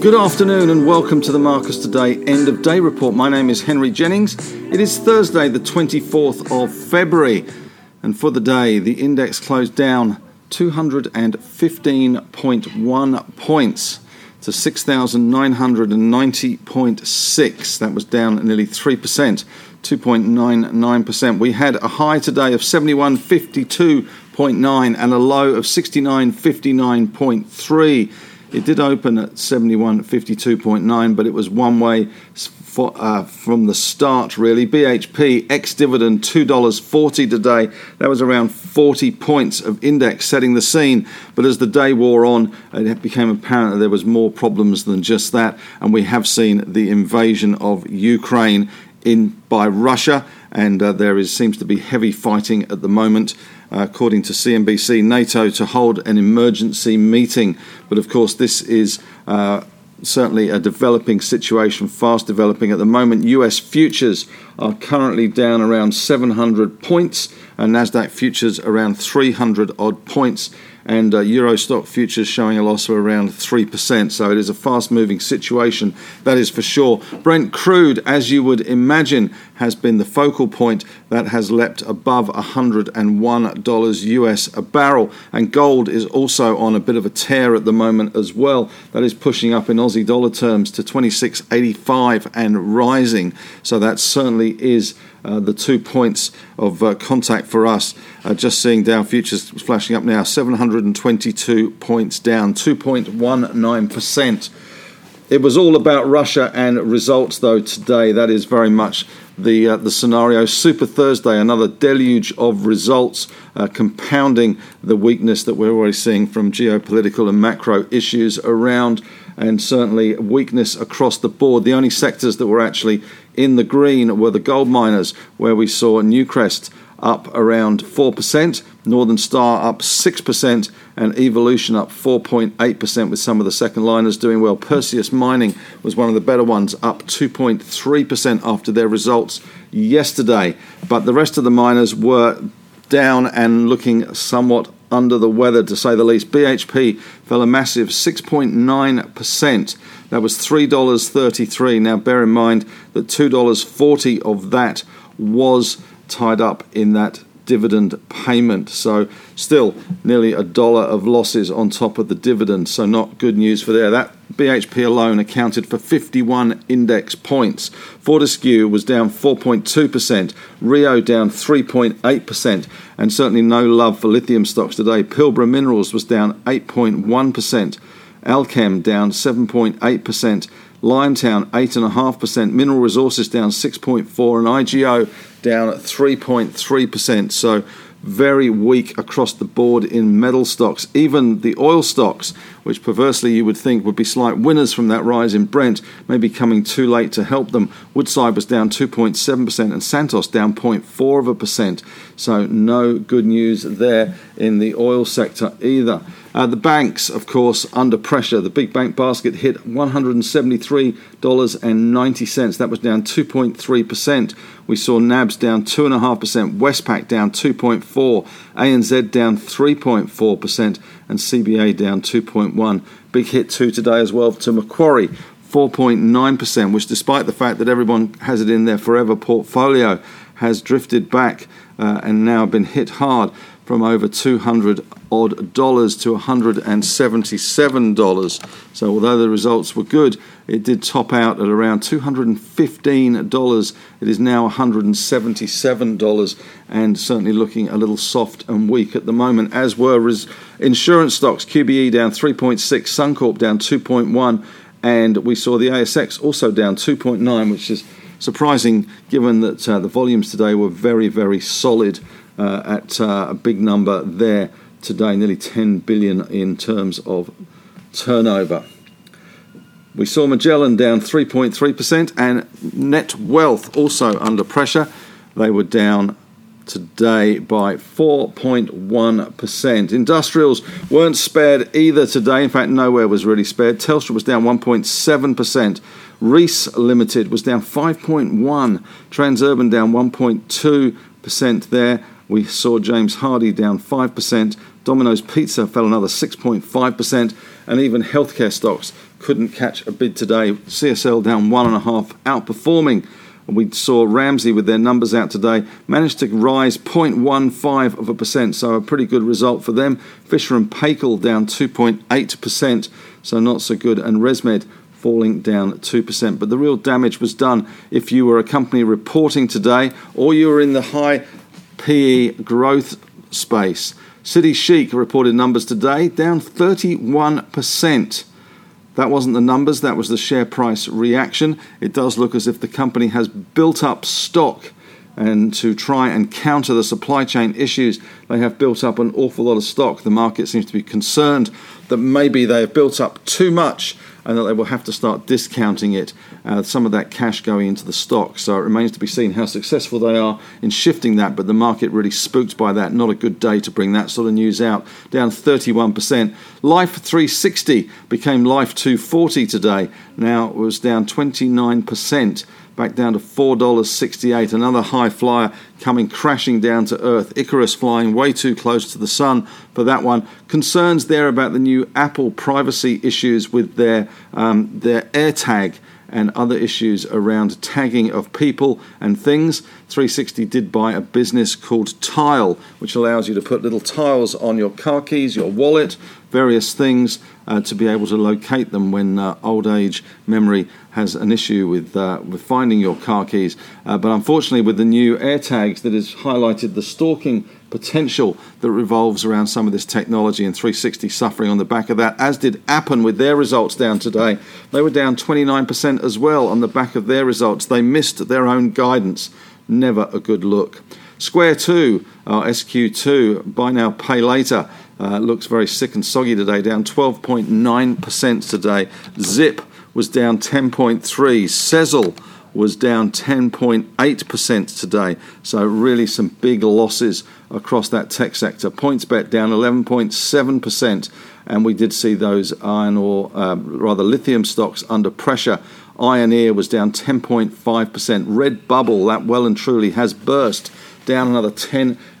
Good afternoon and welcome to the Marcus Today End of Day Report. My name is Henry Jennings. It is Thursday, the 24th of February, and for the day, the index closed down 215.1 points to 6,990.6. That was down nearly 3%, 2.99%. We had a high today of 71.52.9 and a low of 69.59.3. It did open at 71.52.9, but it was one way for, uh, from the start, really. BHP ex dividend $2.40 today. That was around 40 points of index setting the scene. But as the day wore on, it became apparent that there was more problems than just that. And we have seen the invasion of Ukraine in by Russia, and uh, there is seems to be heavy fighting at the moment. Uh, according to CNBC, NATO to hold an emergency meeting. But of course, this is uh, certainly a developing situation, fast developing at the moment. US futures are currently down around 700 points, and NASDAQ futures around 300 odd points and uh, Euro Stoxx futures showing a loss of around 3%. So it is a fast moving situation, that is for sure. Brent crude, as you would imagine, has been the focal point that has leapt above $101 US a barrel. And gold is also on a bit of a tear at the moment as well. That is pushing up in Aussie dollar terms to 26.85 and rising. So that certainly is uh, the two points of uh, contact for us. Uh, just seeing Dow futures flashing up now, 722 points down, 2.19%. It was all about Russia and results, though, today. That is very much the, uh, the scenario. Super Thursday, another deluge of results, uh, compounding the weakness that we're already seeing from geopolitical and macro issues around, and certainly weakness across the board. The only sectors that were actually in the green were the gold miners, where we saw Newcrest up around 4%, Northern Star up 6%, and Evolution up 4.8%, with some of the second liners doing well. Perseus Mining was one of the better ones, up 2.3% after their results yesterday. But the rest of the miners were down and looking somewhat under the weather, to say the least. BHP fell a massive 6.9%. That was $3.33. Now, bear in mind that $2.40 of that was tied up in that dividend payment. So, still nearly a dollar of losses on top of the dividend. So, not good news for there. That BHP alone accounted for 51 index points. Fortescue was down 4.2%, Rio down 3.8%, and certainly no love for lithium stocks today. Pilbara Minerals was down 8.1%, Allkem down 7.8%. Liontown 8.5%, Mineral Resources down 6.4%, and IGO down at 3.3%. So very weak across the board in metal stocks. Even the oil stocks, which perversely you would think would be slight winners from that rise in Brent, may be coming too late to help them. Woodside was down 2.7% and Santos down 0.4 of a percent. So no good news there in the oil sector either. Uh, the banks, of course, under pressure. The big bank basket hit $173.90. That was down 2.3%. We saw NABS down 2.5%, Westpac down 2.4%, ANZ down 3.4%, and CBA down 2.1%. Big hit too today as well to Macquarie. 4.9%, which, despite the fact that everyone has it in their forever portfolio, has drifted back uh, and now been hit hard from over 200 odd dollars to $177. So, although the results were good, it did top out at around $215. It is now $177 and certainly looking a little soft and weak at the moment, as were res- insurance stocks. QBE down 3.6, Suncorp down 2.1, and we saw the ASX also down 2.9, which is surprising given that uh, the volumes today were very, very solid uh, at uh, a big number there today, nearly 10 billion in terms of turnover. We saw Magellan down 3.3% and Netwealth also under pressure. They were down today by 4.1%. Industrials weren't spared either today. In fact, nowhere was really spared. Telstra was down 1.7%, Reece Limited was down 5.1, Transurban down 1.2% there. We saw James Hardie down 5%, Domino's Pizza fell another 6.5%, and even healthcare stocks couldn't catch a bid today. CSL down 1.5, outperforming. We saw Ramsay with their numbers out today managed to rise 0.15 of a percent, so a pretty good result for them. Fisher and Paykel down 2.8%, so not so good, and ResMed falling down 2%. But the real damage was done if you were a company reporting today or you were in the high PE growth space. City Chic reported numbers today down 31%. That wasn't the numbers, that was the share price reaction. It does look as if the company has built up stock and to try and counter the supply chain issues, they have built up an awful lot of stock. The market seems to be concerned that maybe they have built up too much and that they will have to start discounting it, uh, some of that cash going into the stock. So it remains to be seen how successful they are in shifting that, but the market really spooked by that. Not a good day to bring that sort of news out. Down 31%. Life 360 became Life 240 today. Now it was down 29% back down to $4.68. Another high flyer coming crashing down to earth. Icarus flying way too close to the sun for that one. Concerns there about the new Apple privacy issues with their, um, their AirTag and other issues around tagging of people and things. 360 did buy a business called Tile, which allows you to put little tiles on your car keys, your wallet, various things uh, to be able to locate them when uh, old age memory has an issue with uh, with finding your car keys. Uh, but unfortunately, with the new AirTags, that has highlighted the stalking potential that revolves around some of this technology and 360 suffering on the back of that, as did Appen with their results down today. They were down 29% as well on the back of their results. They missed their own guidance. Never a good look. Square 2, uh, SQ2, buy now, pay later, uh, looks very sick and soggy today, down 12.9% today. Zip was down 10.3. Sezzle was down 10.8% today. So really some big losses across that tech sector. PointsBet down 11.7%, and we did see those iron ore, uh, rather lithium stocks under pressure. Ioneer was down 10.5%. Redbubble, that well and truly has burst, down another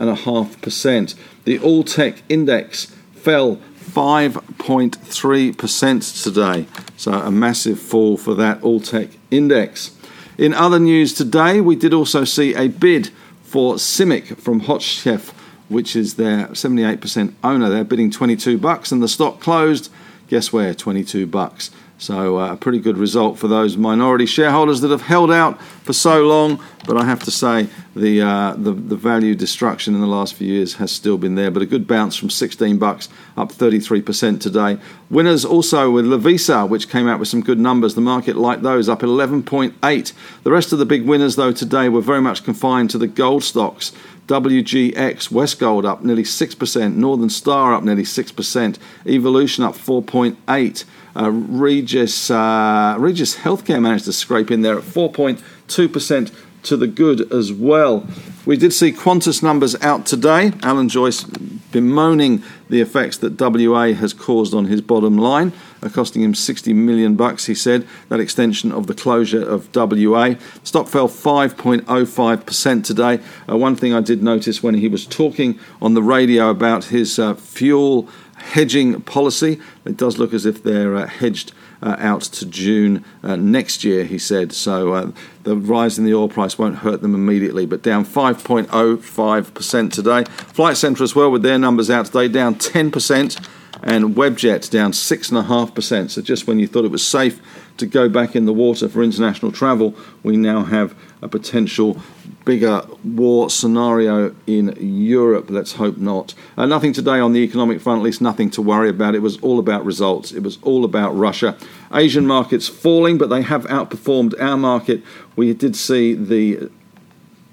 10.5%. The All Tech Index fell 5.3% today. So a massive fall for that All Tech Index. In other news today, we did also see a bid for CIMIC from Hochtief, which is their 78% owner. They're bidding 22 bucks, and the stock closed. Guess where? 22 bucks. So uh, a pretty good result for those minority shareholders that have held out for so long. But I have to say the, uh, the the value destruction in the last few years has still been there. But a good bounce from 16 bucks up 33% today. Winners also with Lovisa, which came out with some good numbers. The market liked those up 11.8. The rest of the big winners though today were very much confined to the gold stocks. WGX, Westgold up nearly 6%, Northern Star up nearly 6%, Evolution up 4.8, uh, Regis, uh, Regis Healthcare managed to scrape in there at 4.2% to the good as well. We did see Qantas numbers out today. Alan Joyce bemoaning the effects that WA has caused on his bottom line, costing him 60 million bucks. He said that extension of the closure of WA. Stock fell 5.05% today. Uh, one thing I did notice when he was talking on the radio about his uh, fuel hedging policy, it does look as if they're uh, hedged uh, out to June uh, next year, he said. So uh, the rise in the oil price won't hurt them immediately, but down 5.05% today. Flight Centre as well, with their numbers out today, down 10%, and Webjet down 6.5%. So just when you thought it was safe to go back in the water for international travel, we now have a potential bigger war scenario in Europe. Let's hope not. Uh, nothing today on the economic front, at least nothing to worry about. It was all about results, it was all about Russia. Asian markets falling, but they have outperformed our market. We did see the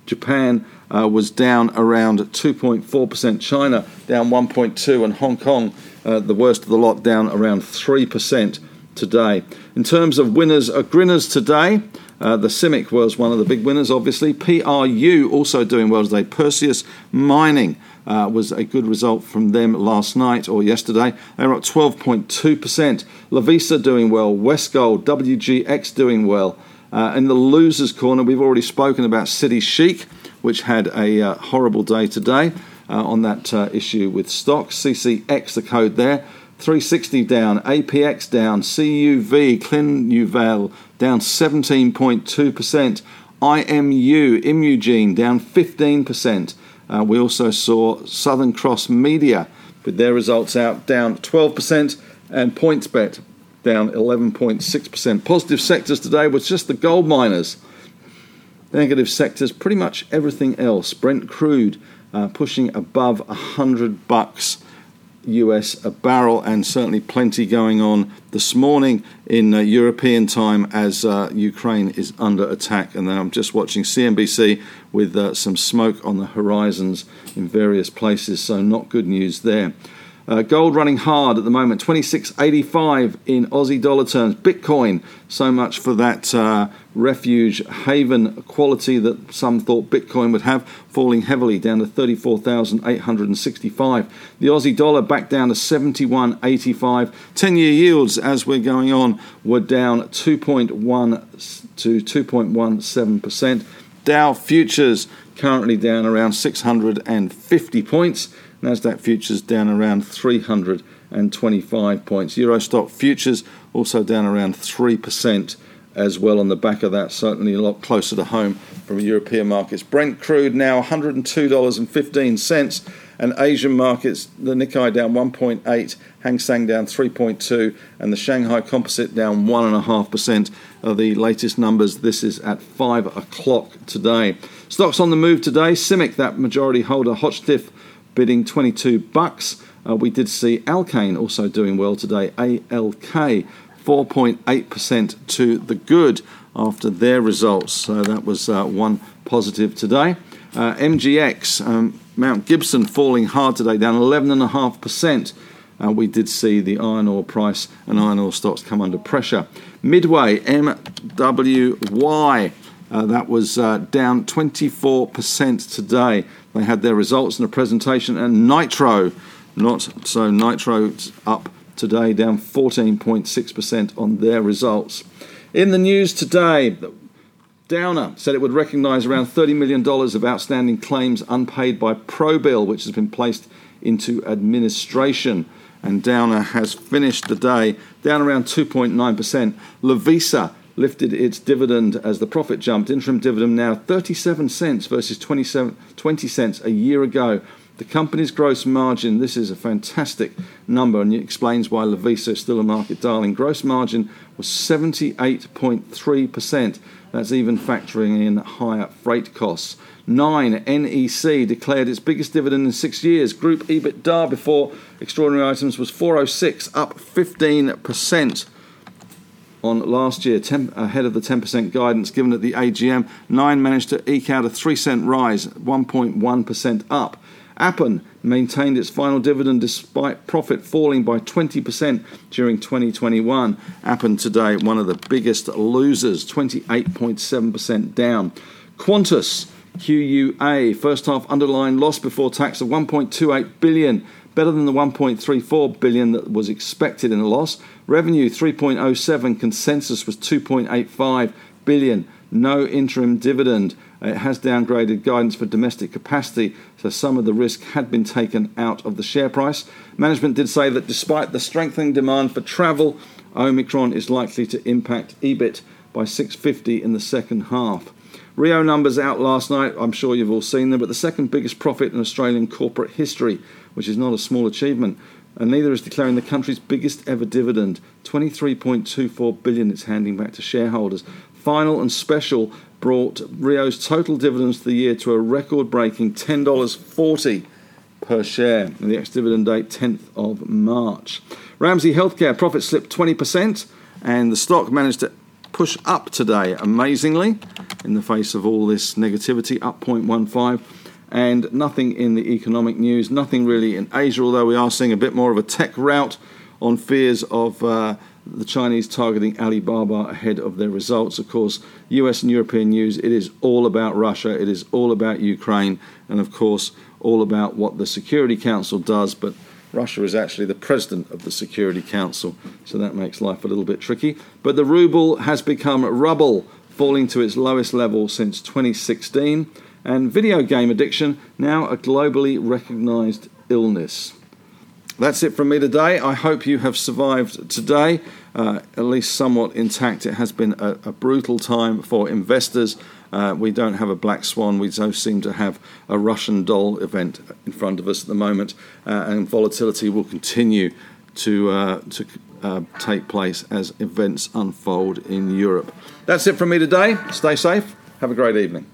Japan. Uh, was down around 2.4%. China down 1.2%, and Hong Kong, uh, the worst of the lot, down around 3% today. In terms of winners or grinners today, uh, the CIMIC was one of the big winners, obviously. PRU also doing well today. Perseus Mining uh, was a good result from them last night or yesterday. They were up 12.2%. Lovisa doing well, Westgold, WGX doing well. Uh, in the losers' corner, we've already spoken about City Chic, which had a uh, horrible day today uh, on that uh, issue with stocks. CCX, the code there. 360 down, APX down, CUV, Clinuvel down 17.2%, IMU, Imugene down 15%. Uh, we also saw Southern Cross Media with their results out down 12% and PointsBet down 11.6%. Positive sectors today was just the gold miners. Negative sectors, pretty much everything else. Brent crude uh, pushing above 100 bucks US a barrel, and certainly plenty going on this morning in uh, European time as uh, Ukraine is under attack. And then I'm just watching CNBC with uh, some smoke on the horizons in various places, so not good news there. Uh, gold running hard at the moment, 26.85 in Aussie dollar terms. Bitcoin, so much for that uh, refuge haven quality that some thought Bitcoin would have, falling heavily down to 34,865. The Aussie dollar back down to 71.85. 10 year yields as we're going on were down 2.1 to 2.17%. Dow futures currently down around 650 points. Nasdaq futures down around 325 points. Euro Stoxx futures also down around 3% as well on the back of that, certainly a lot closer to home from European markets. Brent crude now $102.15 and Asian markets, the Nikkei down 1.8, Hang Seng down 3.2, and the Shanghai Composite down 1.5% are the latest numbers. This is at 5 o'clock today. Stocks on the move today. CIMIC, that majority holder, Hochtief bidding 22 bucks. Uh, we did see Alkane also doing well today. ALK 4.8% to the good after their results. So that was uh, one positive today. Uh, MGX, um, Mount Gibson falling hard today, down 11.5%. Uh, we did see the iron ore price and iron ore stocks come under pressure. Midway, MWY, uh, that was uh, down 24% today. They had their results in a presentation, and Nitro, not so Nitro up today, down 14.6% on their results. In the news today, Downer said it would recognise around $30 million of outstanding claims unpaid by Probuild, which has been placed into administration. And Downer has finished the day down around 2.9%. Lovisa lifted its dividend as the profit jumped. Interim dividend now 37 cents versus 27, 20 cents a year ago. The company's gross margin, this is a fantastic number and it explains why Lovisa is still a market darling. Gross margin was 78.3%. That's even factoring in higher freight costs. 9. NEC declared its biggest dividend in six years. Group EBITDA before extraordinary items was 406, up 15% on last year, 10, ahead of the 10% guidance given at the AGM. Nine managed to eke out a 3 cent rise, 1.1% up. Appen maintained its final dividend despite profit falling by 20% during 2021. Appen today, one of the biggest losers, 28.7% down. Qantas, QUA, first half underlying loss before tax of 1.28 billion better than the 1.34 billion that was expected in the loss. Revenue 3.07, consensus was 2.85 billion. No interim dividend. Uh, it has downgraded guidance for domestic capacity, so some of the risk had been taken out of the share price. Management did say that despite the strengthening demand for travel, Omicron is likely to impact EBIT by 650 in the second half. Rio numbers out last night. I'm sure you've all seen them, but the second biggest profit in Australian corporate history which is not a small achievement. And neither is declaring the country's biggest ever dividend, 23.24 billion it's handing back to shareholders. Final and special brought Rio's total dividends for the year to a record-breaking $10.40 per share. And the ex-dividend date 10th of March. Ramsay Healthcare profit slipped 20%, and the stock managed to push up today, amazingly, in the face of all this negativity, up 0.15 and nothing in the economic news, nothing really in Asia, although we are seeing a bit more of a tech rout on fears of uh, the Chinese targeting Alibaba ahead of their results. Of course, US and European news, it is all about Russia, it is all about Ukraine, and of course, all about what the Security Council does. But Russia is actually the president of the Security Council, so that makes life a little bit tricky. But the ruble has become rubble, falling to its lowest level since 2016, and video game addiction now a globally recognized illness. That's it from me today. I hope you have survived today, uh, at least somewhat intact. It has been a, a brutal time for investors. Uh, we don't have a black swan. We don't seem to have a Russian doll event in front of us at the moment, uh, and volatility will continue to uh, to uh, take place as events unfold in Europe. That's it from me today. Stay safe. Have a great evening.